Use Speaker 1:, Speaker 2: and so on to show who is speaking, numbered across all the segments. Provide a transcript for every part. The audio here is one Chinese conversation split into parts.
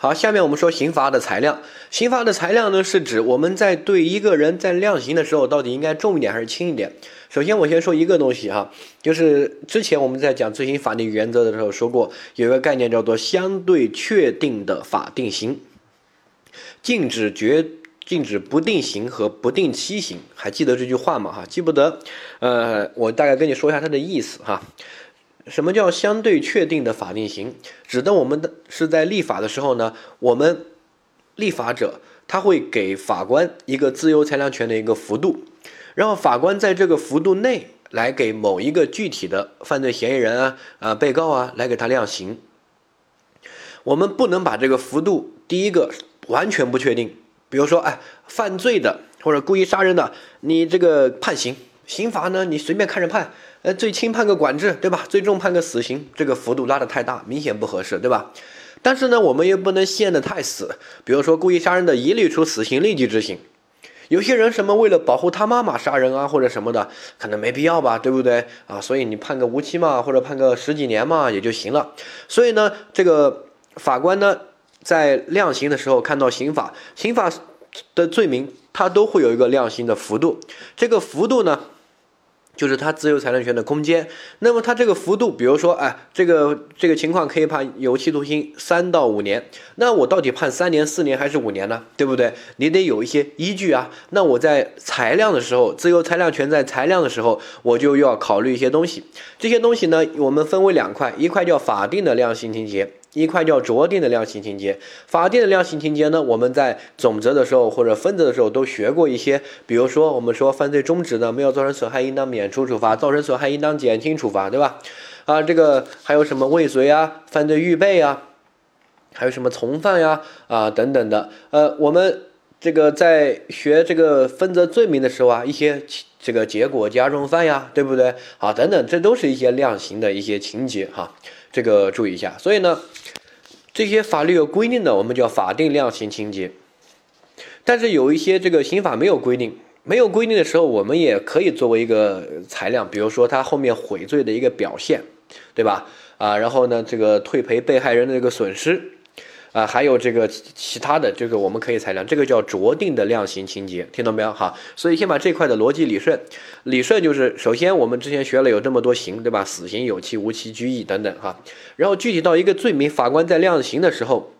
Speaker 1: 好，下面我们说刑罚的裁量。刑罚的裁量呢，是指我们在对一个人在量刑的时候，到底应该重一点还是轻一点。首先，我先说一个东西哈，就是之前我们在讲执行法定原则的时候说过，有一个概念叫做相对确定的法定刑，禁止绝禁止不定刑和不定期刑。还记得这句话吗？哈，记不得？呃，我大概跟你说一下它的意思哈。什么叫相对确定的法定刑？指的我们的是在立法的时候呢，我们立法者他会给法官一个自由裁量权的一个幅度，然后法官在这个幅度内来给某一个具体的犯罪嫌疑人啊啊被告啊来给他量刑。我们不能把这个幅度第一个完全不确定，比如说哎犯罪的或者故意杀人的，你这个判刑刑罚呢你随便看着判。呃，最轻判个管制，对吧？最重判个死刑，这个幅度拉得太大，明显不合适，对吧？但是呢，我们也不能限得太死。比如说故意杀人的，一律处死刑，立即执行。有些人什么为了保护他妈妈杀人啊，或者什么的，可能没必要吧，对不对啊？所以你判个无期嘛，或者判个十几年嘛，也就行了。所以呢，这个法官呢，在量刑的时候，看到刑法，刑法的罪名，它都会有一个量刑的幅度。这个幅度呢？就是他自由裁量权的空间，那么他这个幅度，比如说，哎，这个这个情况可以判有期徒刑三到五年，那我到底判三年、四年还是五年呢？对不对？你得有一些依据啊。那我在裁量的时候，自由裁量权在裁量的时候，我就要考虑一些东西。这些东西呢，我们分为两块，一块叫法定的量刑情节。一块叫酌定的量刑情节，法定的量刑情节呢？我们在总则的时候或者分则的时候都学过一些，比如说我们说犯罪中止的没有造成损害，应当免除处罚；造成损害，应当减轻处罚，对吧？啊，这个还有什么未遂啊、犯罪预备啊，还有什么从犯呀啊等等的。呃，我们这个在学这个分则罪名的时候啊，一些这个结果加重犯呀，对不对？啊，等等，这都是一些量刑的一些情节哈。这个注意一下，所以呢，这些法律有规定的，我们叫法定量刑情节。但是有一些这个刑法没有规定，没有规定的时候，我们也可以作为一个裁量，比如说他后面悔罪的一个表现，对吧？啊，然后呢，这个退赔被害人的这个损失。啊，还有这个其他的这个我们可以裁量，这个叫酌定的量刑情节，听懂没有？哈，所以先把这块的逻辑理顺。理顺就是，首先我们之前学了有这么多刑，对吧？死刑、有期、无期、拘役等等，哈。然后具体到一个罪名，法官在量刑的时候，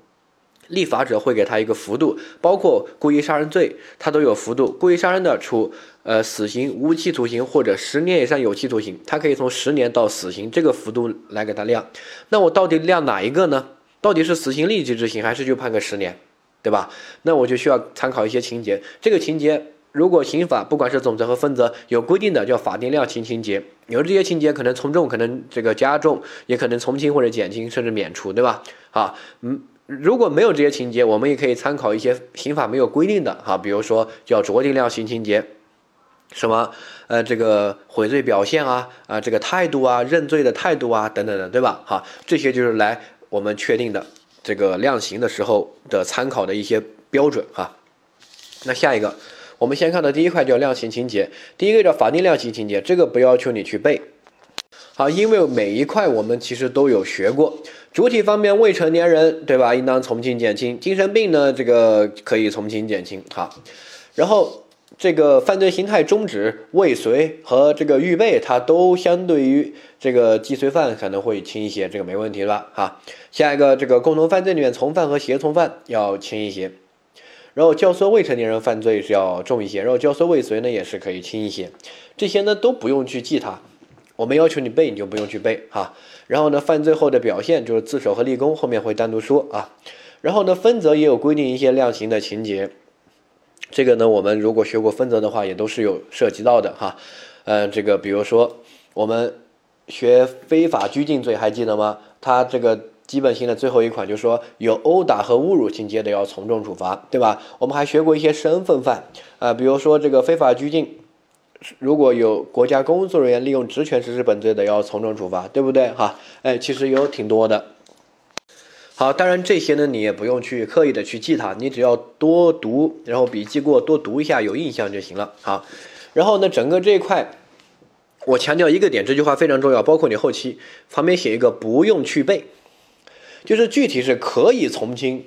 Speaker 1: 立法者会给他一个幅度，包括故意杀人罪，他都有幅度。故意杀人的处呃死刑、无期徒刑或者十年以上有期徒刑，他可以从十年到死刑这个幅度来给他量。那我到底量哪一个呢？到底是死刑立即执行，还是就判个十年，对吧？那我就需要参考一些情节。这个情节，如果刑法不管是总则和分则有规定的，叫法定量刑情节，有这些情节可能从重，可能这个加重，也可能从轻或者减轻，甚至免除，对吧？啊，嗯，如果没有这些情节，我们也可以参考一些刑法没有规定的，哈，比如说叫酌定量刑情节，什么呃这个悔罪表现啊，啊这个态度啊，认罪的态度啊等等的，对吧？哈，这些就是来。我们确定的这个量刑的时候的参考的一些标准哈，那下一个我们先看的第一块叫量刑情节，第一个叫法定量刑情节，这个不要求你去背，好，因为每一块我们其实都有学过。主体方面，未成年人对吧，应当从轻减轻；精神病呢，这个可以从轻减轻。好，然后。这个犯罪形态终止、未遂和这个预备，它都相对于这个既遂犯可能会轻一些，这个没问题吧哈。下一个，这个共同犯罪里面，从犯和协从犯要轻一些，然后教唆未成年人犯罪是要重一些，然后教唆未遂呢也是可以轻一些。这些呢都不用去记它，我们要求你背，你就不用去背哈。然后呢，犯罪后的表现就是自首和立功，后面会单独说啊。然后呢，分则也有规定一些量刑的情节。这个呢，我们如果学过分则的话，也都是有涉及到的哈。嗯，这个比如说我们学非法拘禁罪，还记得吗？它这个基本性的最后一款就是说，有殴打和侮辱情节的要从重处罚，对吧？我们还学过一些身份犯啊，比如说这个非法拘禁，如果有国家工作人员利用职权实施本罪的，要从重处罚，对不对？哈，哎，其实有挺多的。好，当然这些呢，你也不用去刻意的去记它，你只要多读，然后笔记过，多读一下，有印象就行了。好，然后呢，整个这一块，我强调一个点，这句话非常重要，包括你后期旁边写一个不用去背，就是具体是可以从轻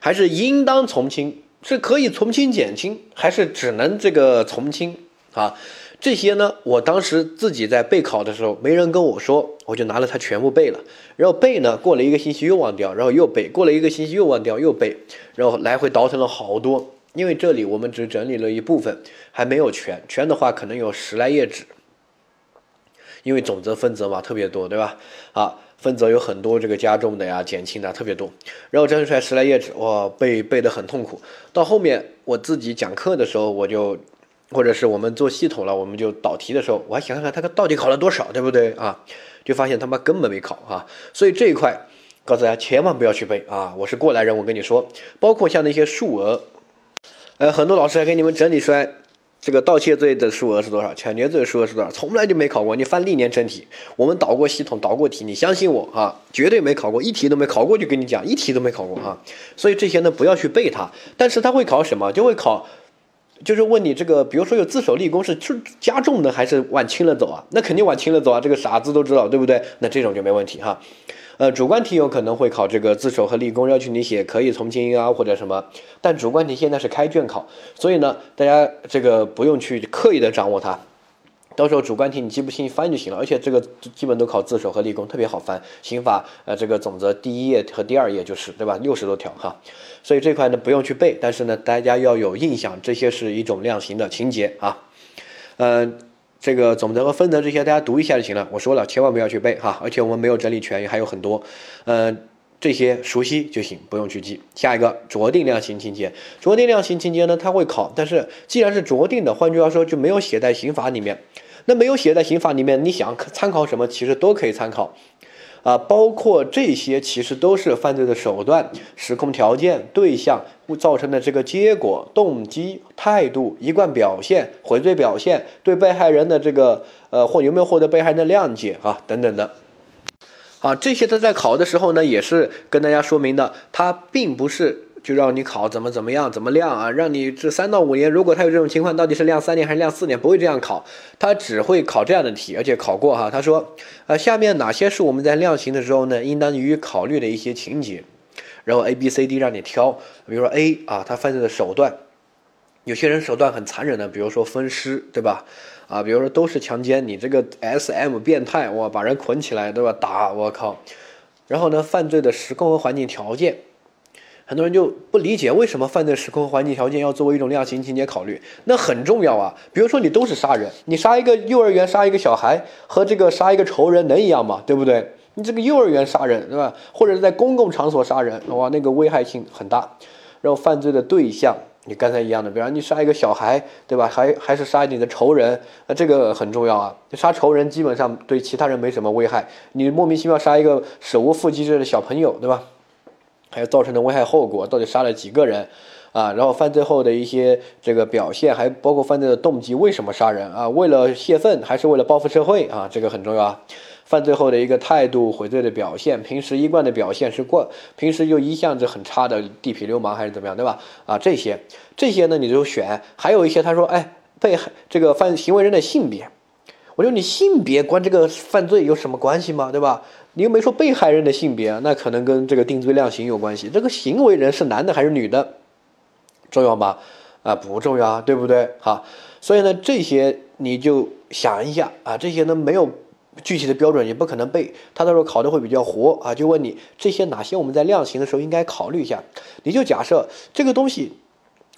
Speaker 1: 还是应当从轻？是可以从轻减轻，还是只能这个从轻啊？这些呢，我当时自己在备考的时候，没人跟我说，我就拿了它全部背了。然后背呢，过了一个星期又忘掉，然后又背，过了一个星期又忘掉，又背，然后来回倒腾了好多。因为这里我们只整理了一部分，还没有全，全的话可能有十来页纸。因为总则分则嘛特别多，对吧？啊，分则有很多这个加重的呀、减轻的特别多。然后整理出来十来页纸，哇，背背得很痛苦。到后面我自己讲课的时候，我就。或者是我们做系统了，我们就导题的时候，我还想看看他到底考了多少，对不对啊？就发现他妈根本没考哈，所以这一块告诉大家千万不要去背啊！我是过来人，我跟你说，包括像那些数额，呃，很多老师还给你们整理出来，这个盗窃罪的数额是多少，抢劫罪的数额是多少，从来就没考过。你翻历年真题，我们导过系统，导过题，你相信我啊，绝对没考过，一题都没考过，就跟你讲，一题都没考过啊。所以这些呢，不要去背它，但是他会考什么？就会考。就是问你这个，比如说有自首立功是是加重的还是往轻了走啊？那肯定往轻了走啊，这个傻子都知道，对不对？那这种就没问题哈。呃，主观题有可能会考这个自首和立功，要求你写可以从轻啊或者什么，但主观题现在是开卷考，所以呢，大家这个不用去刻意的掌握它。到时候主观题你记不清翻就行了，而且这个基本都考自首和立功，特别好翻。刑法呃这个总则第一页和第二页就是对吧？六十多条哈，所以这块呢不用去背，但是呢大家要有印象，这些是一种量刑的情节啊。嗯，这个总则和分则这些大家读一下就行了。我说了，千万不要去背哈，而且我们没有整理全，还有很多，嗯，这些熟悉就行，不用去记。下一个酌定量刑情节，酌定量刑情节呢，它会考，但是既然是酌定的，换句话说就没有写在刑法里面。那没有写在刑法里面，你想参考什么，其实都可以参考，啊，包括这些其实都是犯罪的手段、时空条件、对象造成的这个结果、动机、态度、一贯表现、悔罪表现、对被害人的这个呃或有没有获得被害人的谅解啊等等的，啊，这些他在考的时候呢，也是跟大家说明的，他并不是。就让你考怎么怎么样怎么亮啊？让你这三到五年，如果他有这种情况，到底是亮三年还是亮四年？不会这样考，他只会考这样的题，而且考过哈。他说，呃，下面哪些是我们在量刑的时候呢，应当予以考虑的一些情节，然后 A、B、C、D 让你挑。比如说 A 啊，他犯罪的手段，有些人手段很残忍的，比如说分尸，对吧？啊，比如说都是强奸，你这个 S、M 变态，哇，把人捆起来，对吧？打，我靠。然后呢，犯罪的时空和环境条件。很多人就不理解为什么犯罪时空环境条件要作为一种量刑情节考虑，那很重要啊。比如说你都是杀人，你杀一个幼儿园杀一个小孩和这个杀一个仇人能一样吗？对不对？你这个幼儿园杀人，对吧？或者是在公共场所杀人，哇，那个危害性很大。然后犯罪的对象，你刚才一样的，比方你杀一个小孩，对吧？还还是杀你的仇人，那这个很重要啊。杀仇人基本上对其他人没什么危害，你莫名其妙杀一个手无缚鸡之力的小朋友，对吧？还有造成的危害后果，到底杀了几个人，啊，然后犯罪后的一些这个表现，还包括犯罪的动机，为什么杀人啊？为了泄愤还是为了报复社会啊？这个很重要啊。犯罪后的一个态度，悔罪的表现，平时一贯的表现是过，平时就一向是很差的地痞流氓还是怎么样，对吧？啊，这些这些呢，你就选。还有一些他说，哎，被害这个犯行为人的性别，我说你性别关这个犯罪有什么关系吗？对吧？你又没说被害人的性别，那可能跟这个定罪量刑有关系。这个行为人是男的还是女的，重要吗？啊，不重要，对不对？哈，所以呢，这些你就想一下啊，这些呢没有具体的标准，也不可能背，他到时候考的会比较活啊。就问你这些哪些我们在量刑的时候应该考虑一下？你就假设这个东西。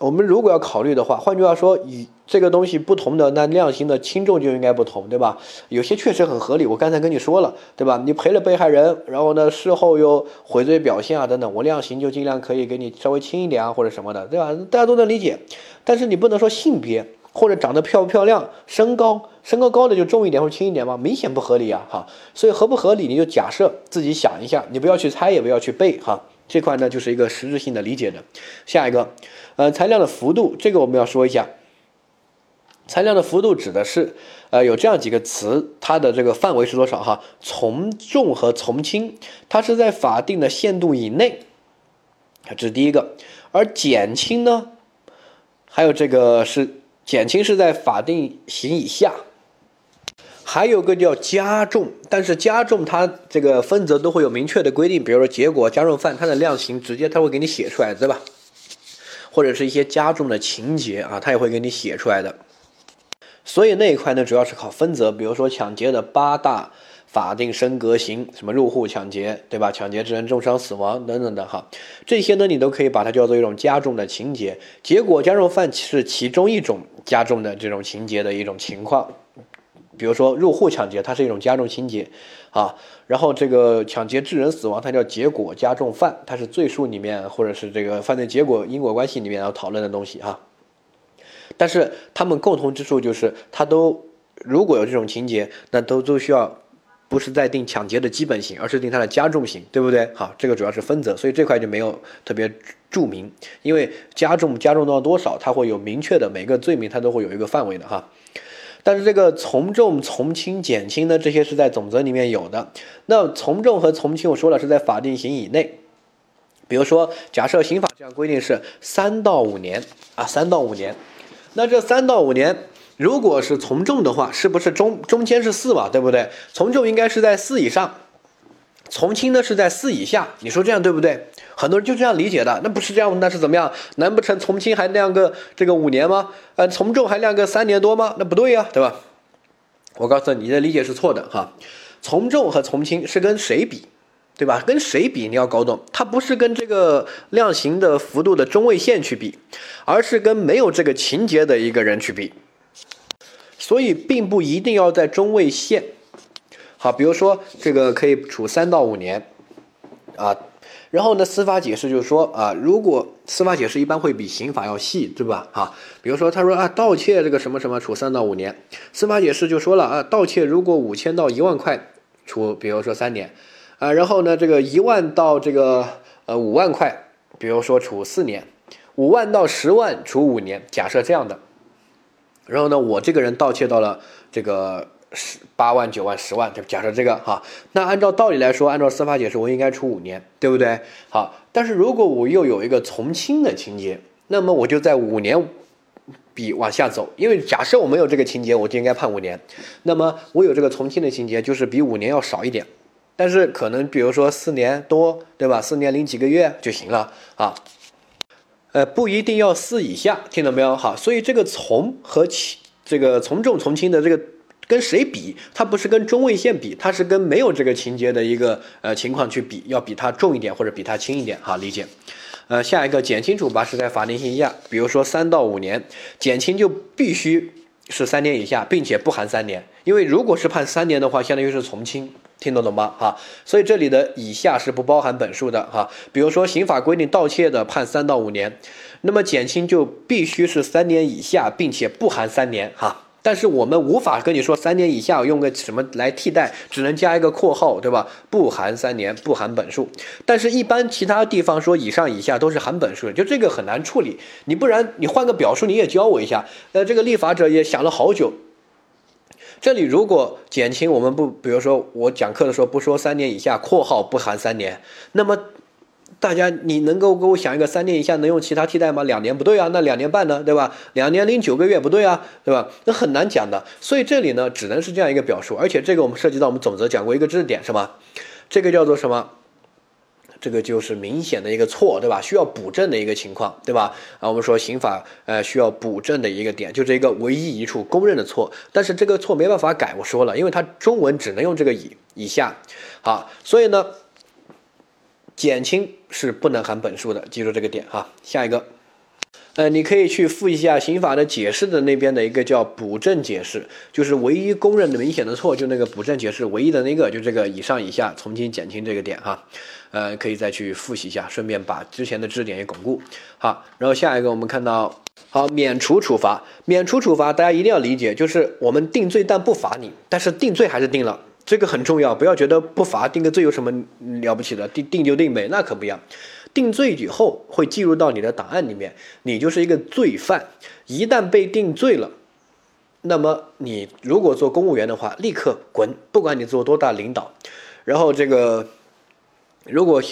Speaker 1: 我们如果要考虑的话，换句话说，以这个东西不同的那量刑的轻重就应该不同，对吧？有些确实很合理，我刚才跟你说了，对吧？你赔了被害人，然后呢，事后又悔罪表现啊等等，我量刑就尽量可以给你稍微轻一点啊或者什么的，对吧？大家都能理解。但是你不能说性别或者长得漂不漂亮、身高身高高的就重一点或者轻一点吗？明显不合理啊！哈，所以合不合理你就假设自己想一下，你不要去猜，也不要去背哈。这块呢就是一个实质性的理解的。下一个，呃，裁量的幅度，这个我们要说一下。裁量的幅度指的是，呃，有这样几个词，它的这个范围是多少？哈，从重和从轻，它是在法定的限度以内，这是第一个。而减轻呢，还有这个是减轻是在法定刑以下。还有个叫加重，但是加重它这个分则都会有明确的规定，比如说结果加重犯，它的量刑直接它会给你写出来，对吧？或者是一些加重的情节啊，它也会给你写出来的。所以那一块呢，主要是考分则，比如说抢劫的八大法定升格刑，什么入户抢劫，对吧？抢劫致人重伤、死亡等等的哈，这些呢，你都可以把它叫做一种加重的情节。结果加重犯是其中一种加重的这种情节的一种情况。比如说入户抢劫，它是一种加重情节啊。然后这个抢劫致人死亡，它叫结果加重犯，它是罪数里面或者是这个犯罪结果因果关系里面要讨论的东西哈。但是他们共同之处就是，他都如果有这种情节，那都都需要不是在定抢劫的基本刑，而是定它的加重刑，对不对？好，这个主要是分则，所以这块就没有特别注明，因为加重加重到多少，它会有明确的每个罪名，它都会有一个范围的哈。但是这个从重、从轻、减轻呢，这些是在总则里面有的。那从重和从轻，我说了是在法定刑以内。比如说，假设刑法这样规定是三到五年啊，三到五年。那这三到五年，如果是从重的话，是不是中中间是四嘛？对不对？从重应该是在四以上，从轻呢是在四以下。你说这样对不对？很多人就这样理解的，那不是这样，那是怎么样？难不成从轻还量个这个五年吗？呃，从重还量个三年多吗？那不对呀，对吧？我告诉你，你的理解是错的哈。从重和从轻是跟谁比？对吧？跟谁比？你要搞懂，它不是跟这个量刑的幅度的中位线去比，而是跟没有这个情节的一个人去比。所以并不一定要在中位线。好，比如说这个可以处三到五年啊。然后呢，司法解释就是说啊，如果司法解释一般会比刑法要细，对吧？哈，比如说他说啊，盗窃这个什么什么处三到五年，司法解释就说了啊，盗窃如果五千到一万块，处比如说三年。啊，然后呢，这个一万到这个呃五万块，比如说处四年，五万到十万处五年，假设这样的。然后呢，我这个人盗窃到了这个十八万、九万、十万，就假设这个哈。那按照道理来说，按照司法解释，我应该处五年，对不对？好，但是如果我又有一个从轻的情节，那么我就在五年比往下走，因为假设我没有这个情节，我就应该判五年。那么我有这个从轻的情节，就是比五年要少一点。但是可能，比如说四年多，对吧？四年零几个月就行了啊，呃，不一定要四以下，听到没有？好，所以这个从和轻，这个从重从轻的这个跟谁比？它不是跟中位线比，它是跟没有这个情节的一个呃情况去比，要比它重一点或者比它轻一点，哈理解。呃，下一个减轻处罚是在法定刑下，比如说三到五年，减轻就必须是三年以下，并且不含三年，因为如果是判三年的话，相当于是从轻。听得懂吗？哈，所以这里的以下是不包含本数的哈。比如说刑法规定盗窃的判三到五年，那么减轻就必须是三年以下，并且不含三年哈。但是我们无法跟你说三年以下用个什么来替代，只能加一个括号，对吧？不含三年，不含本数。但是，一般其他地方说以上以下都是含本数，就这个很难处理。你不然你换个表述，你也教我一下。呃，这个立法者也想了好久。这里如果减轻，我们不，比如说我讲课的时候不说三年以下（括号不含三年），那么大家你能够给我想一个三年以下能用其他替代吗？两年不对啊，那两年半呢，对吧？两年零九个月不对啊，对吧？那很难讲的。所以这里呢，只能是这样一个表述，而且这个我们涉及到我们总则讲过一个知识点，是吗？这个叫做什么？这个就是明显的一个错，对吧？需要补正的一个情况，对吧？啊，我们说刑法呃需要补正的一个点，就这一个唯一一处公认的错，但是这个错没办法改，我说了，因为它中文只能用这个以以下，好，所以呢，减轻是不能含本数的，记住这个点哈。下一个。呃，你可以去复一下刑法的解释的那边的一个叫补正解释，就是唯一公认的明显的错，就那个补正解释唯一的那个，就这个以上以下从轻减轻这个点哈，呃，可以再去复习一下，顺便把之前的知识点也巩固好。然后下一个我们看到，好，免除处罚，免除处罚，大家一定要理解，就是我们定罪但不罚你，但是定罪还是定了，这个很重要，不要觉得不罚定个罪有什么了不起的，定定就定呗，那可不一样。定罪以后会记录到你的档案里面，你就是一个罪犯。一旦被定罪了，那么你如果做公务员的话，立刻滚，不管你做多大领导。然后这个，如果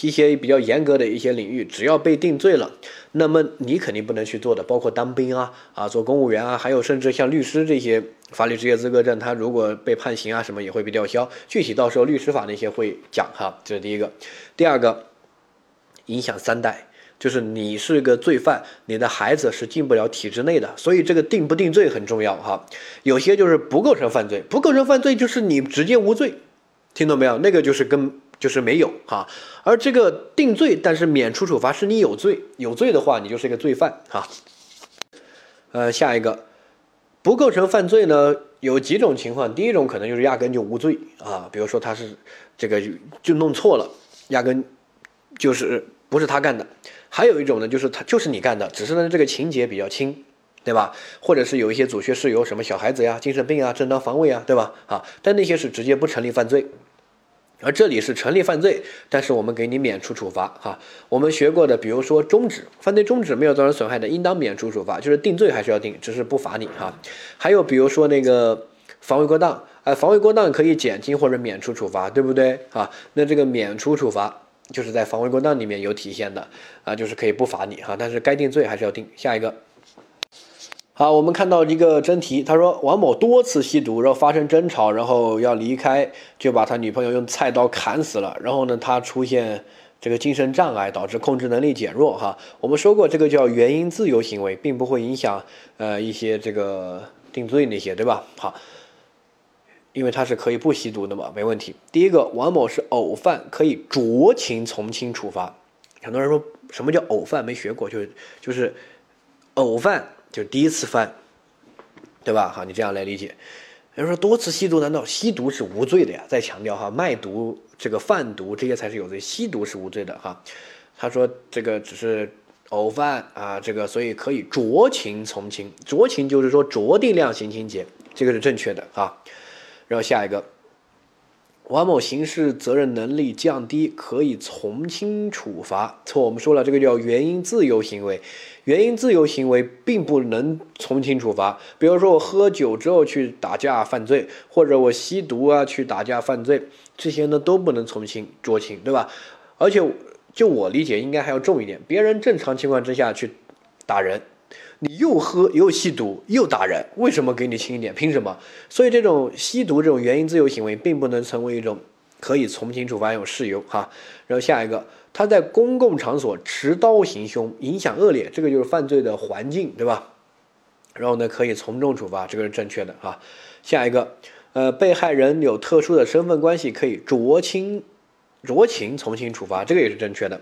Speaker 1: 一些比较严格的一些领域，只要被定罪了，那么你肯定不能去做的，包括当兵啊啊，做公务员啊，还有甚至像律师这些法律职业资格证，他如果被判刑啊什么也会被吊销。具体到时候律师法那些会讲哈，这是第一个。第二个，影响三代，就是你是个罪犯，你的孩子是进不了体制内的，所以这个定不定罪很重要哈。有些就是不构成犯罪，不构成犯罪就是你直接无罪，听懂没有？那个就是跟。就是没有哈，而这个定罪但是免除处罚是你有罪，有罪的话你就是一个罪犯哈。呃，下一个不构成犯罪呢，有几种情况，第一种可能就是压根就无罪啊，比如说他是这个就弄错了，压根就是不是他干的。还有一种呢，就是他就是你干的，只是呢这个情节比较轻，对吧？或者是有一些祖学事由，什么小孩子呀、精神病啊、正当防卫啊，对吧？啊，但那些是直接不成立犯罪。而这里是成立犯罪，但是我们给你免除处罚哈。我们学过的，比如说终止犯罪，终止没有造成损害的，应当免除处罚，就是定罪还是要定，只是不罚你哈。还有比如说那个防卫过当，哎，防卫过当可以减轻或者免除处罚，对不对啊？那这个免除处罚就是在防卫过当里面有体现的啊，就是可以不罚你哈，但是该定罪还是要定。下一个。好，我们看到一个真题，他说王某多次吸毒，然后发生争吵，然后要离开，就把他女朋友用菜刀砍死了。然后呢，他出现这个精神障碍，导致控制能力减弱。哈，我们说过这个叫原因自由行为，并不会影响呃一些这个定罪那些，对吧？好，因为他是可以不吸毒的嘛，没问题。第一个，王某是偶犯，可以酌情从轻处罚。很多人说什么叫偶犯，没学过，就就是偶犯。就第一次犯，对吧？好，你这样来理解。人说多次吸毒，难道吸毒是无罪的呀？再强调哈，卖毒、这个贩毒这些才是有罪，吸毒是无罪的哈。他说这个只是偶犯啊，这个所以可以酌情从轻，酌情就是说酌定量刑情节，这个是正确的啊。然后下一个。王某刑事责任能力降低，可以从轻处罚。错，我们说了，这个叫原因自由行为，原因自由行为并不能从轻处罚。比如说我喝酒之后去打架犯罪，或者我吸毒啊去打架犯罪，这些呢都不能从轻酌情，对吧？而且就我理解，应该还要重一点。别人正常情况之下去打人。你又喝又吸毒又打人，为什么给你轻一点？凭什么？所以这种吸毒这种原因自由行为，并不能成为一种可以从轻处罚一种事由哈。然后下一个，他在公共场所持刀行凶，影响恶劣，这个就是犯罪的环境，对吧？然后呢，可以从重处罚，这个是正确的哈。下一个，呃，被害人有特殊的身份关系，可以酌轻酌情从轻处罚，这个也是正确的。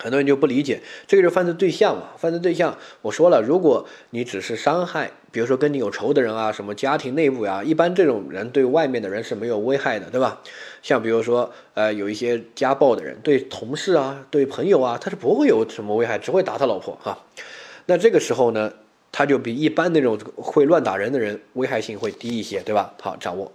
Speaker 1: 很多人就不理解，这个是犯罪对象嘛？犯罪对象，我说了，如果你只是伤害，比如说跟你有仇的人啊，什么家庭内部呀，一般这种人对外面的人是没有危害的，对吧？像比如说，呃，有一些家暴的人，对同事啊，对朋友啊，他是不会有什么危害，只会打他老婆哈。那这个时候呢，他就比一般那种会乱打人的人危害性会低一些，对吧？好，掌握。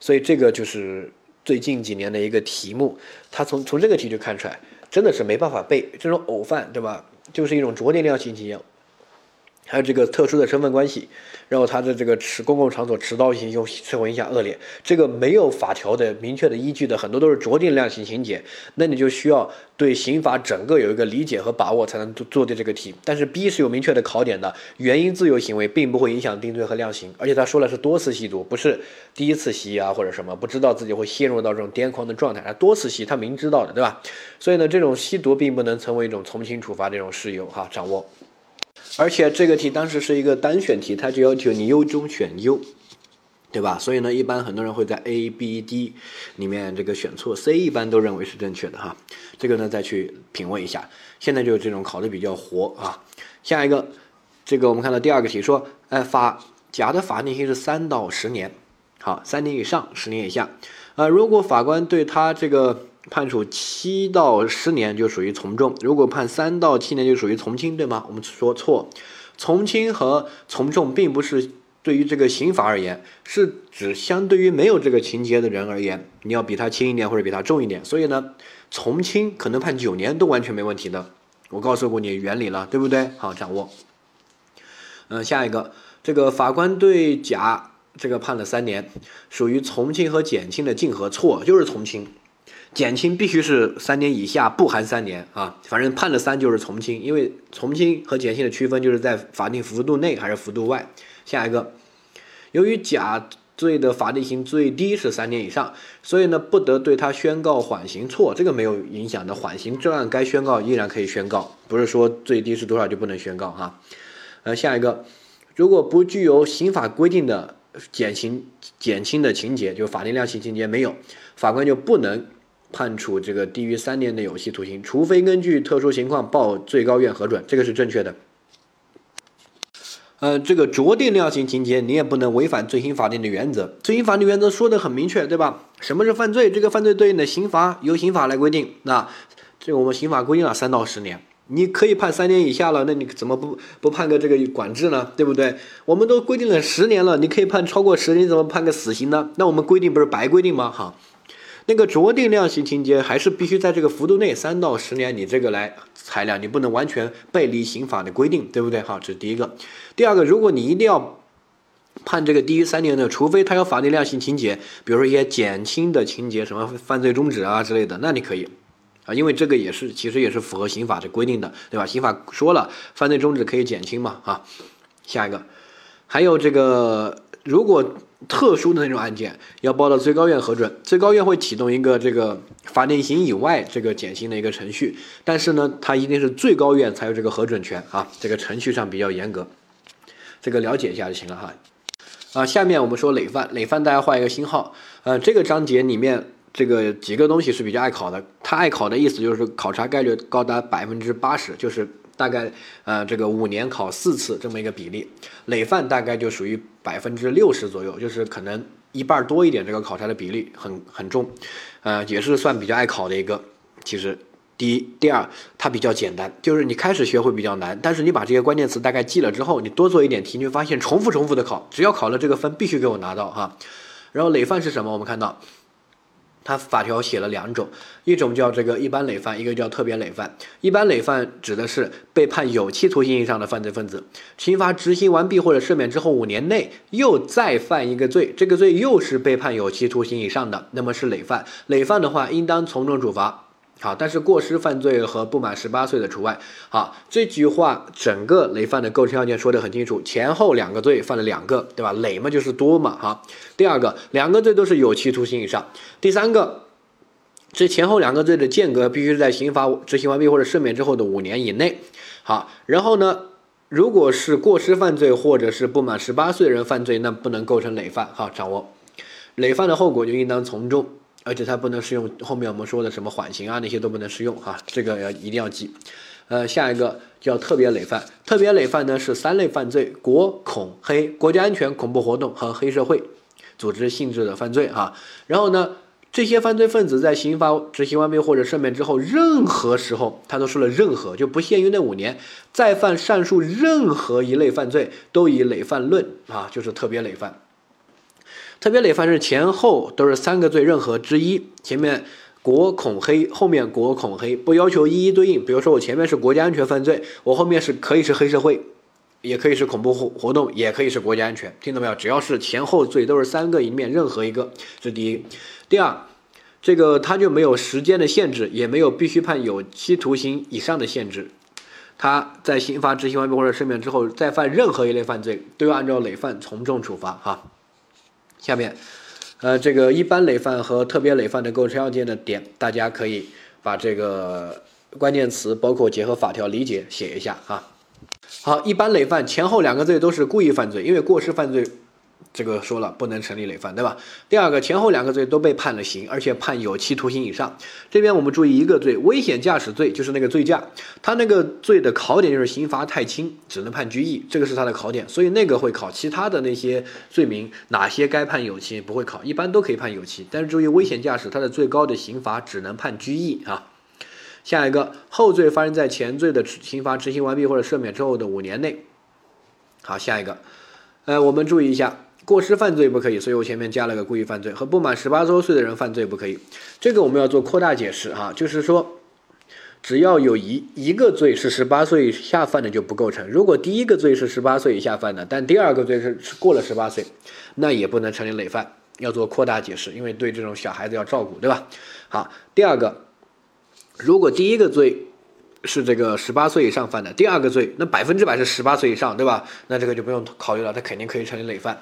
Speaker 1: 所以这个就是最近几年的一个题目，他从从这个题就看出来。真的是没办法背这种偶犯，对吧？就是一种酌定量性情，还有这个特殊的身份关系。然后他的这个持公共场所持刀行凶，社会影响恶劣，这个没有法条的明确的依据的，很多都是酌定量刑情节。那你就需要对刑法整个有一个理解和把握，才能做做的这个题。但是 B 是有明确的考点的，原因自由行为并不会影响定罪和量刑，而且他说了是多次吸毒，不是第一次吸啊或者什么，不知道自己会陷入到这种癫狂的状态，他多次吸，他明知道的，对吧？所以呢，这种吸毒并不能成为一种从轻处罚这种事由哈，掌握。而且这个题当时是一个单选题，它就要求你优中选优，对吧？所以呢，一般很多人会在 A、B、D 里面这个选错，C 一般都认为是正确的哈。这个呢，再去品味一下。现在就是这种考的比较活啊。下一个，这个我们看到第二个题说，呃，法甲的法定刑是三到十年，好，三年以上，十年以下。呃，如果法官对他这个。判处七到十年就属于从重，如果判三到七年就属于从轻，对吗？我们说错，从轻和从重并不是对于这个刑法而言，是指相对于没有这个情节的人而言，你要比他轻一点或者比他重一点。所以呢，从轻可能判九年都完全没问题的。我告诉过你原理了，对不对？好，掌握。嗯，下一个，这个法官对甲这个判了三年，属于从轻和减轻的竞合，错，就是从轻。减轻必须是三年以下，不含三年啊，反正判了三就是从轻，因为从轻和减轻的区分就是在法定幅度内还是幅度外。下一个，由于甲罪的法定刑最低是三年以上，所以呢不得对他宣告缓刑错，这个没有影响的，缓刑正案该宣告依然可以宣告，不是说最低是多少就不能宣告哈。呃，下一个，如果不具有刑法规定的减刑减轻的情节，就法定量刑情节没有，法官就不能判处这个低于三年的有期徒刑，除非根据特殊情况报最高院核准，这个是正确的。呃，这个酌定量刑情节，你也不能违反罪刑法定的原则。罪刑法定原则说的很明确，对吧？什么是犯罪？这个犯罪对应的刑罚由刑法来规定。那这个我们刑法规定了三到十年。你可以判三年以下了，那你怎么不不判个这个管制呢？对不对？我们都规定了十年了，你可以判超过十年，怎么判个死刑呢？那我们规定不是白规定吗？哈，那个酌定量刑情节还是必须在这个幅度内，三到十年，你这个来裁量，你不能完全背离刑法的规定，对不对？好，这是第一个。第二个，如果你一定要判这个低于三年的，除非他有法定量刑情节，比如说一些减轻的情节，什么犯罪中止啊之类的，那你可以。啊，因为这个也是，其实也是符合刑法的规定的，对吧？刑法说了，犯罪中止可以减轻嘛，啊，下一个，还有这个，如果特殊的那种案件要报到最高院核准，最高院会启动一个这个法定刑以外这个减刑的一个程序，但是呢，它一定是最高院才有这个核准权啊，这个程序上比较严格，这个了解一下就行了哈。啊，下面我们说累犯，累犯大家画一个星号，呃，这个章节里面。这个几个东西是比较爱考的，他爱考的意思就是考察概率高达百分之八十，就是大概呃这个五年考四次这么一个比例。累犯大概就属于百分之六十左右，就是可能一半多一点，这个考察的比例很很重，呃也是算比较爱考的一个。其实第一、第二它比较简单，就是你开始学会比较难，但是你把这些关键词大概记了之后，你多做一点题，你会发现重复重复的考，只要考了这个分必须给我拿到哈。然后累犯是什么？我们看到。他法条写了两种，一种叫这个一般累犯，一个叫特别累犯。一般累犯指的是被判有期徒刑以上的犯罪分子，刑罚执行完毕或者赦免之后五年内又再犯一个罪，这个罪又是被判有期徒刑以上的，那么是累犯。累犯的话，应当从重处罚。好，但是过失犯罪和不满十八岁的除外。好，这句话整个累犯的构成要件说得很清楚，前后两个罪犯了两个，对吧？累嘛就是多嘛，哈。第二个，两个罪都是有期徒刑以上。第三个，这前后两个罪的间隔必须是在刑罚执行完毕或者赦免之后的五年以内。好，然后呢，如果是过失犯罪或者是不满十八岁人犯罪，那不能构成累犯。好，掌握累犯的后果就应当从重。而且它不能适用后面我们说的什么缓刑啊，那些都不能适用哈，这个要一定要记。呃，下一个叫特别累犯，特别累犯呢是三类犯罪：国恐黑、国家安全、恐怖活动和黑社会组织性质的犯罪哈。然后呢，这些犯罪分子在刑罚执行完毕或者赦免之后，任何时候他都说了任何，就不限于那五年，再犯上述任何一类犯罪，都以累犯论啊，就是特别累犯。特别累犯是前后都是三个罪任何之一，前面国恐黑，后面国恐黑，不要求一一对应。比如说我前面是国家安全犯罪，我后面是可以是黑社会，也可以是恐怖活活动，也可以是国家安全，听到没有？只要是前后罪都是三个里面任何一个，这第一。第二，这个他就没有时间的限制，也没有必须判有期徒刑以上的限制。他在刑罚执行完毕或者赦免之后再犯任何一类犯罪，都要按照累犯从重处罚哈。下面，呃，这个一般累犯和特别累犯的构成要件的点，大家可以把这个关键词包括结合法条理解写一下啊。好，一般累犯前后两个罪都是故意犯罪，因为过失犯罪。这个说了不能成立累犯，对吧？第二个，前后两个罪都被判了刑，而且判有期徒刑以上。这边我们注意一个罪，危险驾驶罪，就是那个醉驾，他那个罪的考点就是刑罚太轻，只能判拘役，这个是他的考点，所以那个会考。其他的那些罪名，哪些该判有期不会考，一般都可以判有期。但是注意，危险驾驶它的最高的刑罚只能判拘役啊。下一个，后罪发生在前罪的刑罚执行完毕或者赦免之后的五年内。好，下一个，呃，我们注意一下。过失犯罪不可以，所以我前面加了个故意犯罪和不满十八周岁的人犯罪不可以。这个我们要做扩大解释哈，就是说，只要有一一个罪是十八岁以下犯的就不构成。如果第一个罪是十八岁以下犯的，但第二个罪是过了十八岁，那也不能成立累犯。要做扩大解释，因为对这种小孩子要照顾，对吧？好，第二个，如果第一个罪是这个十八岁以上犯的，第二个罪那百分之百是十八岁以上，对吧？那这个就不用考虑了，他肯定可以成立累犯。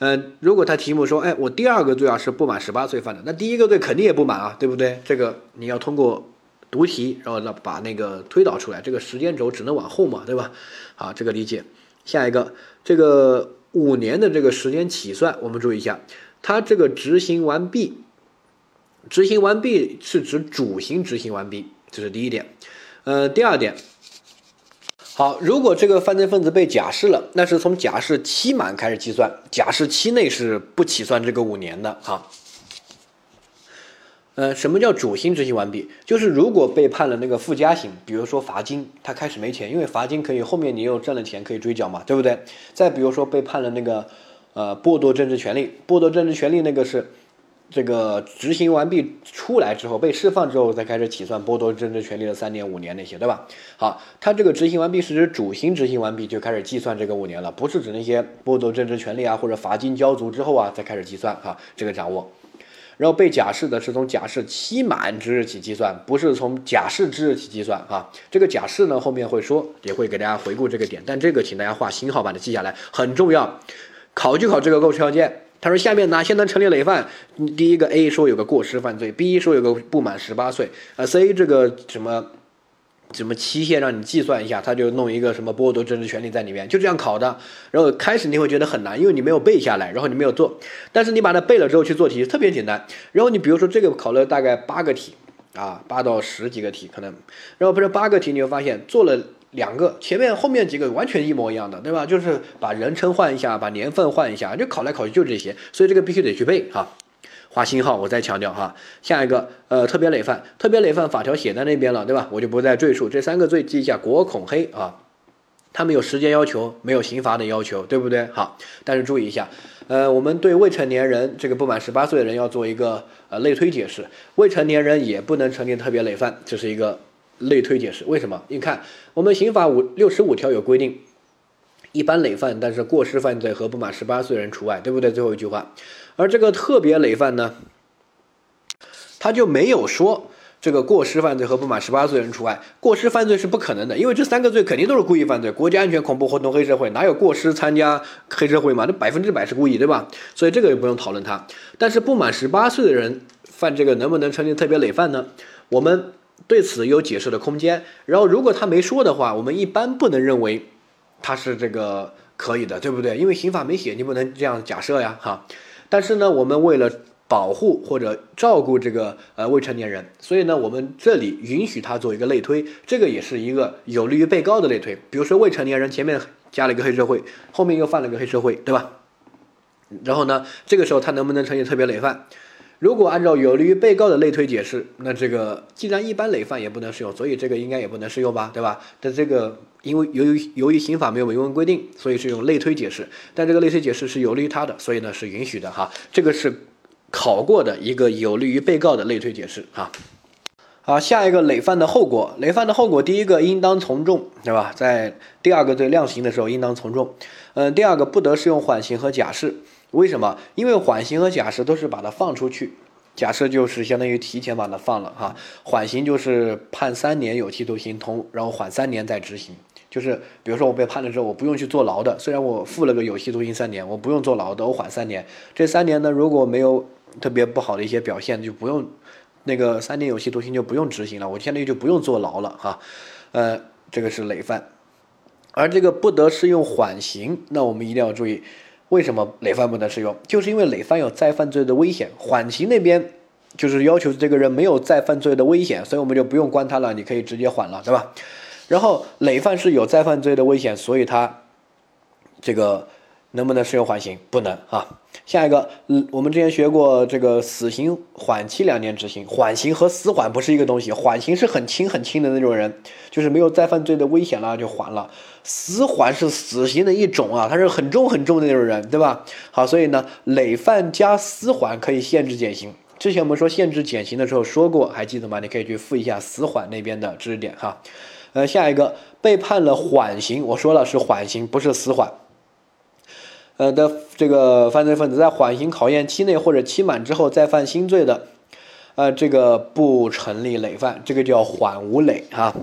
Speaker 1: 嗯，如果他题目说，哎，我第二个罪啊是不满十八岁犯的，那第一个罪肯定也不满啊，对不对？这个你要通过读题，然后呢把那个推导出来，这个时间轴只能往后嘛，对吧？好，这个理解。下一个，这个五年的这个时间起算，我们注意一下。它这个执行完毕，执行完毕是指主刑执行完毕，这是第一点。呃，第二点，好，如果这个犯罪分子被假释了，那是从假释期满开始计算，假释期内是不起算这个五年的。哈。呃，什么叫主刑执行完毕？就是如果被判了那个附加刑，比如说罚金，他开始没钱，因为罚金可以后面你又挣了钱可以追缴嘛，对不对？再比如说被判了那个。呃，剥夺政治权利，剥夺政治权利那个是这个执行完毕出来之后被释放之后再开始起算剥夺政治权利的三年五年那些，对吧？好，他这个执行完毕是指主刑执行完毕就开始计算这个五年了，不是指那些剥夺政治权利啊或者罚金交足之后啊再开始计算哈，这个掌握。然后被假释的是从假释期满之日起计算，不是从假释之日起计算哈。这个假释呢后面会说，也会给大家回顾这个点，但这个请大家画星号把它记下来，很重要。考就考这个构成要件。他说下面哪些能成立累犯？第一个 A 说有个过失犯罪，B 说有个不满十八岁，呃 C 这个什么什么期限让你计算一下，他就弄一个什么剥夺政治权利在里面，就这样考的。然后开始你会觉得很难，因为你没有背下来，然后你没有做。但是你把它背了之后去做题特别简单。然后你比如说这个考了大概八个题啊，八到十几个题可能，然后不是八个题，你会发现做了。两个前面后面几个完全一模一样的，对吧？就是把人称换一下，把年份换一下，就考来考去就这些，所以这个必须得去背哈。画星号，我再强调哈。下一个，呃，特别累犯，特别累犯法条写在那边了，对吧？我就不再赘述。这三个罪记一下，国恐黑啊，他们有时间要求，没有刑罚的要求，对不对？好，但是注意一下，呃，我们对未成年人这个不满十八岁的人要做一个呃类推解释，未成年人也不能成立特别累犯，这是一个。类推解释为什么？你看，我们刑法五六十五条有规定，一般累犯，但是过失犯罪和不满十八岁人除外，对不对？最后一句话，而这个特别累犯呢，他就没有说这个过失犯罪和不满十八岁人除外。过失犯罪是不可能的，因为这三个罪肯定都是故意犯罪，国家安全、恐怖活动、黑社会，哪有过失参加黑社会嘛？那百分之百是故意，对吧？所以这个也不用讨论它。但是不满十八岁的人犯这个能不能成立特别累犯呢？我们。对此有解释的空间，然后如果他没说的话，我们一般不能认为他是这个可以的，对不对？因为刑法没写，你不能这样假设呀，哈。但是呢，我们为了保护或者照顾这个呃未成年人，所以呢，我们这里允许他做一个类推，这个也是一个有利于被告的类推。比如说未成年人前面加了一个黑社会，后面又犯了个黑社会，对吧？然后呢，这个时候他能不能成立特别累犯？如果按照有利于被告的类推解释，那这个既然一般累犯也不能适用，所以这个应该也不能适用吧，对吧？但这个因为由于由于刑法没有明文规定，所以是用类推解释，但这个类推解释是有利于他的，所以呢是允许的哈。这个是考过的一个有利于被告的类推解释哈。好，下一个累犯的后果，累犯的后果，第一个应当从重，对吧？在第二个罪量刑的时候应当从重，嗯，第二个不得适用缓刑和假释。为什么？因为缓刑和假释都是把它放出去，假设就是相当于提前把它放了哈。缓刑就是判三年有期徒刑，同然后缓三年再执行。就是比如说我被判了之后，我不用去坐牢的，虽然我付了个有期徒刑三年，我不用坐牢的，我缓三年。这三年呢，如果没有特别不好的一些表现，就不用那个三年有期徒刑就不用执行了，我相当于就不用坐牢了哈。呃，这个是累犯，而这个不得适用缓刑，那我们一定要注意。为什么累犯不能适用？就是因为累犯有再犯罪的危险，缓刑那边就是要求这个人没有再犯罪的危险，所以我们就不用关他了，你可以直接缓了，对吧？然后累犯是有再犯罪的危险，所以他这个。能不能适用缓刑？不能啊。下一个，嗯，我们之前学过这个死刑缓期两年执行，缓刑和死缓不是一个东西。缓刑是很轻很轻的那种人，就是没有再犯罪的危险了就缓了。死缓是死刑的一种啊，它是很重很重的那种人，对吧？好，所以呢，累犯加死缓可以限制减刑。之前我们说限制减刑的时候说过，还记得吗？你可以去复一下死缓那边的知识点哈。呃，下一个被判了缓刑，我说了是缓刑，不是死缓。呃的这个犯罪分子在缓刑考验期内或者期满之后再犯新罪的，呃，这个不成立累犯，这个叫缓无累哈。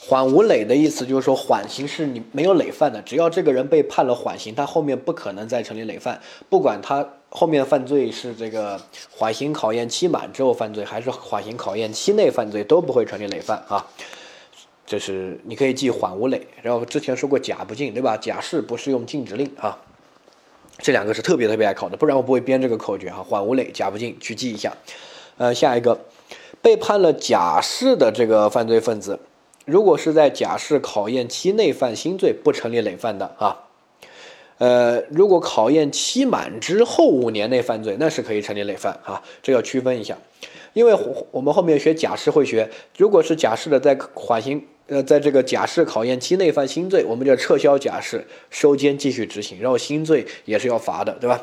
Speaker 1: 缓无累的意思就是说，缓刑是你没有累犯的，只要这个人被判了缓刑，他后面不可能再成立累犯，不管他后面犯罪是这个缓刑考验期满之后犯罪，还是缓刑考验期内犯罪，都不会成立累犯啊。这是你可以记缓无累，然后之前说过假不禁，对吧？假释不适用禁止令啊。这两个是特别特别爱考的，不然我不会编这个口诀哈。缓无累，假不禁，去记一下。呃，下一个，被判了假释的这个犯罪分子。如果是在假释考验期内犯新罪，不成立累犯的啊。呃，如果考验期满之后五年内犯罪，那是可以成立累犯啊。这要区分一下，因为我们后面学假释会学，如果是假释的在缓刑。呃，在这个假释考验期内犯新罪，我们就撤销假释，收监继续执行，然后新罪也是要罚的，对吧？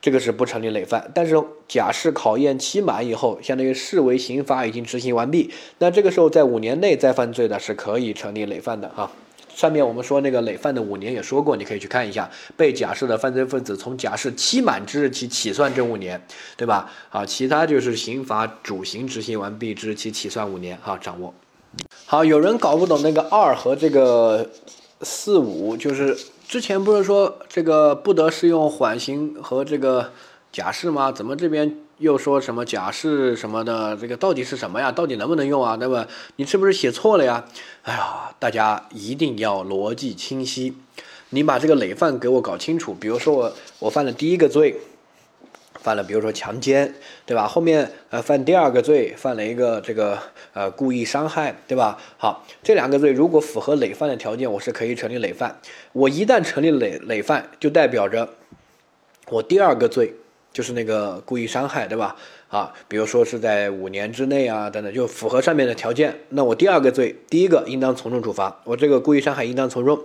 Speaker 1: 这个是不成立累犯。但是假释考验期满以后，相当于视为刑罚已经执行完毕，那这个时候在五年内再犯罪的是可以成立累犯的哈。上面我们说那个累犯的五年也说过，你可以去看一下，被假释的犯罪分子从假释期满之日起起算这五年，对吧？好，其他就是刑罚主刑执行完毕之日起起算五年哈，掌握。好，有人搞不懂那个二和这个四五，就是之前不是说这个不得适用缓刑和这个假释吗？怎么这边又说什么假释什么的？这个到底是什么呀？到底能不能用啊？那么？你是不是写错了呀？哎呀，大家一定要逻辑清晰，你把这个累犯给我搞清楚。比如说我我犯了第一个罪。犯了，比如说强奸，对吧？后面呃犯第二个罪，犯了一个这个呃故意伤害，对吧？好，这两个罪如果符合累犯的条件，我是可以成立累犯。我一旦成立累累犯，就代表着我第二个罪就是那个故意伤害，对吧？啊，比如说是在五年之内啊等等，就符合上面的条件。那我第二个罪，第一个应当从重处罚，我这个故意伤害应当从重。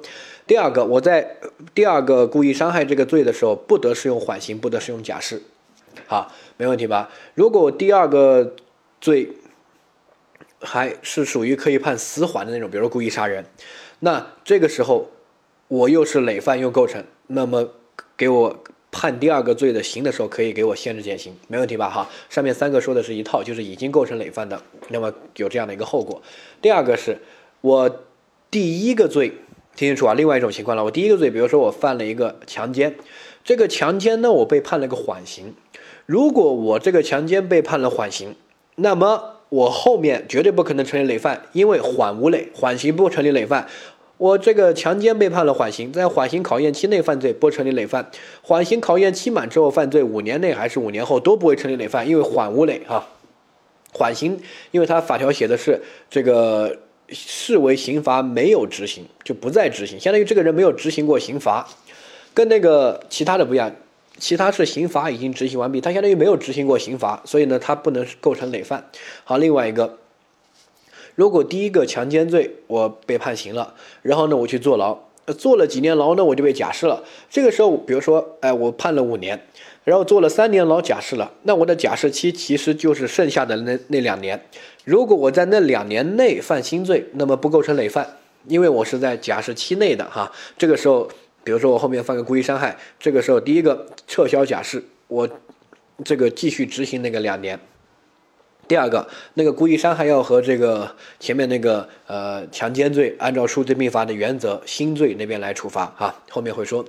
Speaker 1: 第二个，我在第二个故意伤害这个罪的时候，不得适用缓刑，不得适用假释。好，没问题吧？如果第二个罪还是属于可以判死缓的那种，比如说故意杀人，那这个时候我又是累犯又构成，那么给我判第二个罪的刑的时候，可以给我限制减刑，没问题吧？哈，上面三个说的是一套，就是已经构成累犯的，那么有这样的一个后果。第二个是我第一个罪，听清楚啊，另外一种情况了，我第一个罪，比如说我犯了一个强奸，这个强奸呢，我被判了个缓刑。如果我这个强奸被判了缓刑，那么我后面绝对不可能成立累犯，因为缓无累，缓刑不成立累犯。我这个强奸被判了缓刑，在缓刑考验期内犯罪不成立累犯，缓刑考验期满之后犯罪，五年内还是五年后都不会成立累犯，因为缓无累哈。缓刑，因为他法条写的是这个视为刑罚没有执行，就不再执行，相当于这个人没有执行过刑罚，跟那个其他的不一样。其他是刑罚已经执行完毕，他相当于没有执行过刑罚，所以呢，他不能构成累犯。好，另外一个，如果第一个强奸罪我被判刑了，然后呢，我去坐牢，坐了几年牢呢，我就被假释了。这个时候，比如说，哎，我判了五年，然后坐了三年牢假释了，那我的假释期其实就是剩下的那那两年。如果我在那两年内犯新罪，那么不构成累犯，因为我是在假释期内的哈。这个时候。比如说我后面犯个故意伤害，这个时候第一个撤销假释，我这个继续执行那个两年。第二个，那个故意伤害要和这个前面那个呃强奸罪按照数罪并罚的原则，新罪那边来处罚哈，后面会说。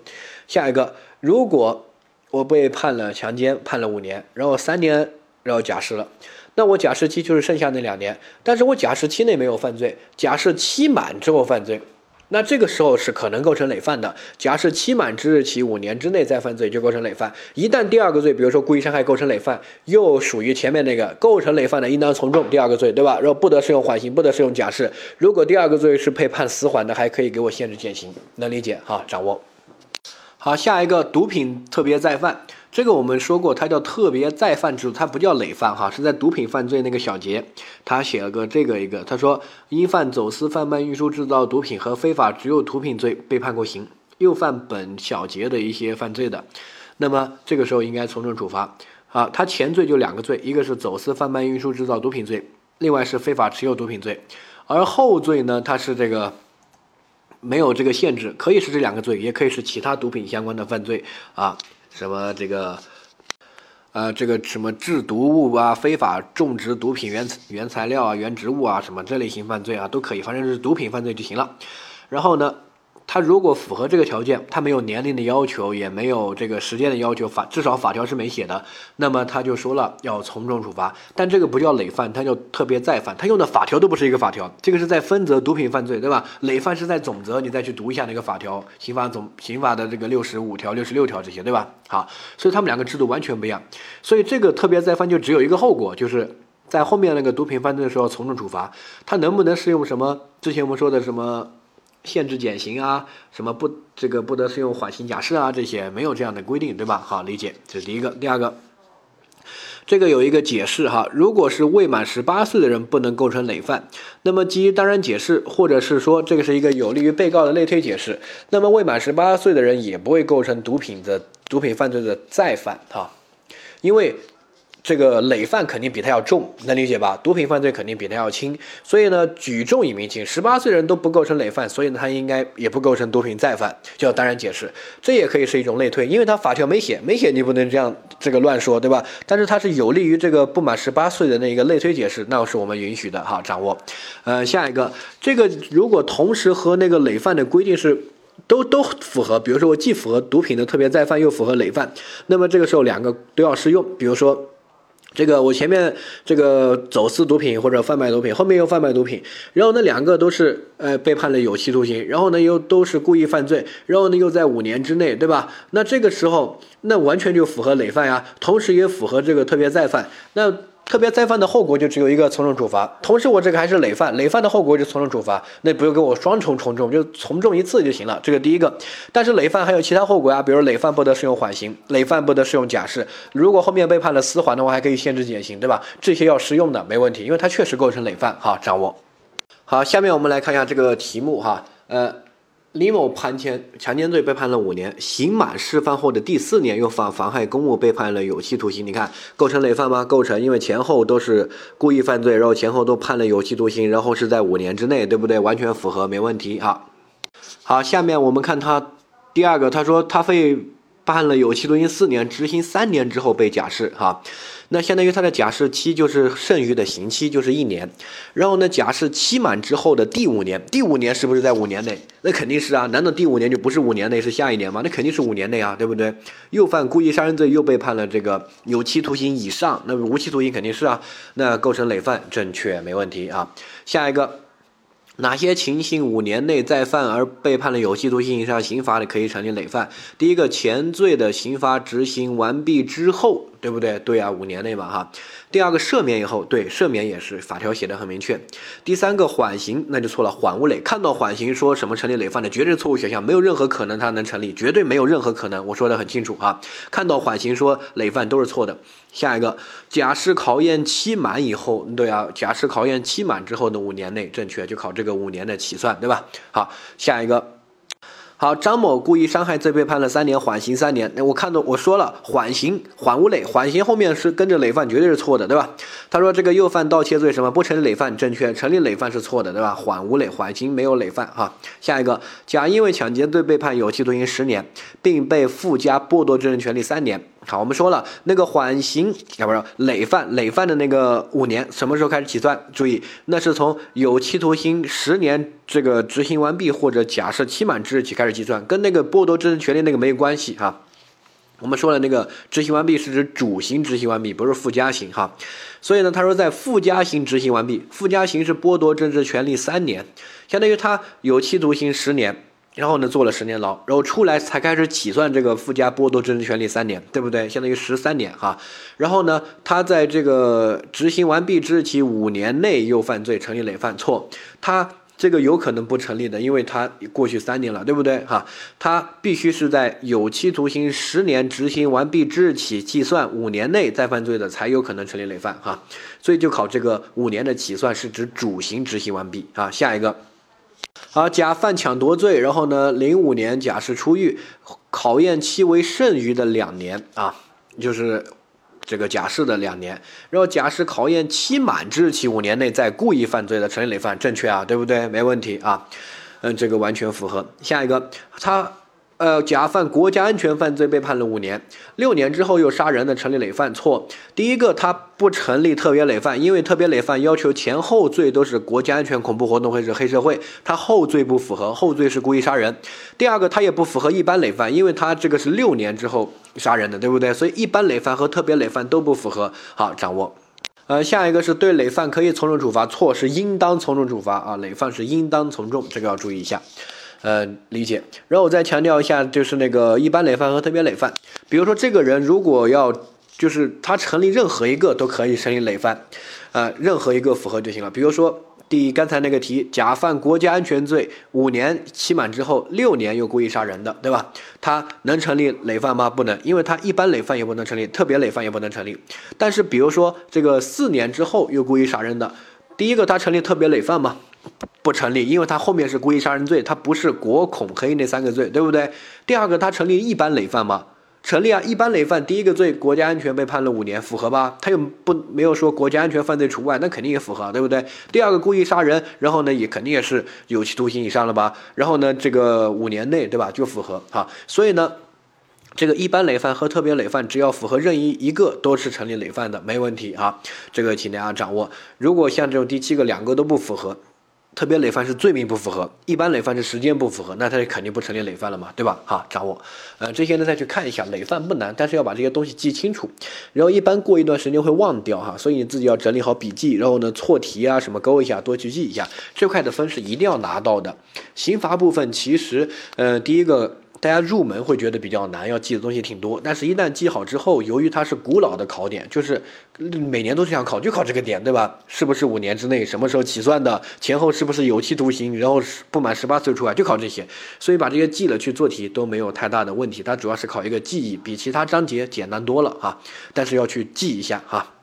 Speaker 1: 下一个，如果我被判了强奸，判了五年，然后三年然后假释了，那我假释期就是剩下那两年，但是我假释期内没有犯罪，假释期满之后犯罪。那这个时候是可能构成累犯的。假设期满之日起五年之内再犯罪，就构成累犯。一旦第二个罪，比如说故意伤害构成累犯，又属于前面那个构成累犯的，应当从重第二个罪，对吧？然后不得适用缓刑，不得适用假释。如果第二个罪是被判死缓的，还可以给我限制减刑，能理解哈？掌握。好，下一个毒品特别再犯。这个我们说过，它叫特别再犯制度，它不叫累犯哈，是在毒品犯罪那个小节，他写了个这个一个，他说因犯走私、贩卖、运输、制造毒品和非法持有毒品罪被判过刑，又犯本小节的一些犯罪的，那么这个时候应该从重处罚。啊，他前罪就两个罪，一个是走私、贩卖、运输、制造毒品罪，另外是非法持有毒品罪，而后罪呢，它是这个没有这个限制，可以是这两个罪，也可以是其他毒品相关的犯罪啊，什么这个，呃，这个什么制毒物啊，非法种植毒品原原材料啊、原植物啊，什么这类型犯罪啊，都可以，反正是毒品犯罪就行了。然后呢？他如果符合这个条件，他没有年龄的要求，也没有这个时间的要求，法至少法条是没写的，那么他就说了要从重处罚。但这个不叫累犯，他叫特别再犯，他用的法条都不是一个法条，这个是在分则毒品犯罪，对吧？累犯是在总则，你再去读一下那个法条，刑法总刑法的这个六十五条、六十六条这些，对吧？好，所以他们两个制度完全不一样，所以这个特别再犯就只有一个后果，就是在后面那个毒品犯罪的时候从重处罚，他能不能适用什么？之前我们说的什么？限制减刑啊，什么不这个不得适用缓刑假释啊，这些没有这样的规定，对吧？好，理解，这是第一个。第二个，这个有一个解释哈，如果是未满十八岁的人不能构成累犯，那么基于当然解释，或者是说这个是一个有利于被告的类推解释，那么未满十八岁的人也不会构成毒品的毒品犯罪的再犯哈，因为。这个累犯肯定比他要重，能理解吧？毒品犯罪肯定比他要轻，所以呢，举重以明轻，十八岁人都不构成累犯，所以呢，他应该也不构成毒品再犯，就要当然解释，这也可以是一种类推，因为他法条没写，没写你不能这样这个乱说，对吧？但是它是有利于这个不满十八岁的那一个类推解释，那是我们允许的哈，掌握。呃，下一个，这个如果同时和那个累犯的规定是都都符合，比如说我既符合毒品的特别再犯，又符合累犯，那么这个时候两个都要适用，比如说。这个我前面这个走私毒品或者贩卖毒品，后面又贩卖毒品，然后那两个都是呃被判了有期徒刑，然后呢又都是故意犯罪，然后呢又在五年之内，对吧？那这个时候那完全就符合累犯呀，同时也符合这个特别再犯，那。特别再犯的后果就只有一个从重处罚，同时我这个还是累犯，累犯的后果就从重处罚，那不用给我双重从重，就从重一次就行了。这个第一个，但是累犯还有其他后果啊，比如累犯不得适用缓刑，累犯不得适用假释，如果后面被判了死缓的话，还可以限制减刑，对吧？这些要适用的没问题，因为它确实构成累犯。好，掌握。好，下面我们来看一下这个题目哈，呃。李某判前强奸罪被判了五年，刑满释放后的第四年又犯妨害公务被判了有期徒刑。你看构成累犯吗？构成，因为前后都是故意犯罪，然后前后都判了有期徒刑，然后是在五年之内，对不对？完全符合，没问题啊。好，下面我们看他第二个，他说他被判了有期徒刑四年，执行三年之后被假释，哈。那相当于他的假释期就是剩余的刑期就是一年，然后呢，假释期满之后的第五年，第五年是不是在五年内？那肯定是啊，难道第五年就不是五年内是下一年吗？那肯定是五年内啊，对不对？又犯故意杀人罪，又被判了这个有期徒刑以上，那无期徒刑肯定是啊，那构成累犯，正确没问题啊。下一个。哪些情形五年内再犯而被判了有期徒刑以上刑罚的可以成立累犯？第一个，前罪的刑罚执行完毕之后，对不对？对啊，五年内嘛哈。第二个，赦免以后，对，赦免也是法条写的很明确。第三个，缓刑那就错了，缓无累。看到缓刑说什么成立累犯的，绝对错误选项，没有任何可能它能成立，绝对没有任何可能。我说的很清楚啊，看到缓刑说累犯都是错的。下一个，假释考验期满以后，对啊，假释考验期满之后的五年内正确，就考这个五年的起算，对吧？好，下一个。好，张某故意伤害罪被判了三年，缓刑三年。那我看到我说了，缓刑缓无累，缓刑后面是跟着累犯，绝对是错的，对吧？他说这个又犯盗窃罪，什么不成立累犯？正确，成立累犯是错的，对吧？缓无累，缓刑没有累犯。哈，下一个，甲因为抢劫罪被判有期徒刑十年，并被附加剥夺政治权利三年。好，我们说了那个缓刑，要不是累犯，累犯的那个五年什么时候开始起算？注意，那是从有期徒刑十年这个执行完毕或者假设期满之日起开始计算，跟那个剥夺政治权利那个没有关系哈。我们说了，那个执行完毕是指主刑执行完毕，不是附加刑哈。所以呢，他说在附加刑执行完毕，附加刑是剥夺政治权利三年，相当于他有期徒刑十年。然后呢，坐了十年牢，然后出来才开始起算这个附加剥夺政治权利三年，对不对？相当于十三年哈。然后呢，他在这个执行完毕之日起五年内又犯罪，成立累犯，错。他这个有可能不成立的，因为他过去三年了，对不对哈？他必须是在有期徒刑十年执行完毕之日起计算五年内再犯罪的，才有可能成立累犯哈。所以就考这个五年的起算是指主刑执行完毕啊。下一个。啊，甲犯抢夺罪，然后呢，零五年甲是出狱，考验期为剩余的两年啊，就是这个假释的两年。然后假释考验期满之日起五年内再故意犯罪的成立累犯，正确啊，对不对？没问题啊。嗯，这个完全符合。下一个，他。呃，假犯国家安全犯罪被判了五年，六年之后又杀人的成立累犯，错。第一个他不成立特别累犯，因为特别累犯要求前后罪都是国家安全、恐怖活动或者黑社会，他后罪不符合，后罪是故意杀人。第二个他也不符合一般累犯，因为他这个是六年之后杀人的，对不对？所以一般累犯和特别累犯都不符合。好，掌握。呃，下一个是对累犯可以从重处罚，错是应当从重处罚啊，累犯是应当从重，这个要注意一下。呃，理解。然后我再强调一下，就是那个一般累犯和特别累犯。比如说，这个人如果要，就是他成立任何一个都可以成立累犯，呃，任何一个符合就行了。比如说，第刚才那个题，假犯国家安全罪，五年期满之后，六年又故意杀人的，对吧？他能成立累犯吗？不能，因为他一般累犯也不能成立，特别累犯也不能成立。但是，比如说这个四年之后又故意杀人的，第一个他成立特别累犯吗？不成立，因为他后面是故意杀人罪，他不是国恐黑那三个罪，对不对？第二个，他成立一般累犯吗？成立啊，一般累犯，第一个罪国家安全被判了五年，符合吧？他又不没有说国家安全犯罪除外，那肯定也符合，对不对？第二个故意杀人，然后呢，也肯定也是有期徒刑以上了吧？然后呢，这个五年内，对吧？就符合哈。所以呢，这个一般累犯和特别累犯，只要符合任意一个，都是成立累犯的，没问题哈。这个请大家掌握。如果像这种第七个两个都不符合。特别累犯是罪名不符合，一般累犯是时间不符合，那他就肯定不成立累犯了嘛，对吧？哈，掌握，呃，这些呢再去看一下，累犯不难，但是要把这些东西记清楚，然后一般过一段时间会忘掉哈，所以你自己要整理好笔记，然后呢错题啊什么勾一下，多去记一下，这块的分是一定要拿到的。刑罚部分其实，呃，第一个。大家入门会觉得比较难，要记的东西挺多。但是，一旦记好之后，由于它是古老的考点，就是每年都是想考，就考这个点，对吧？是不是五年之内，什么时候起算的？前后是不是有期徒刑？然后不满十八岁除外，就考这些。所以把这些记了去做题都没有太大的问题。它主要是考一个记忆，比其他章节简单多了啊。但是要去记一下哈。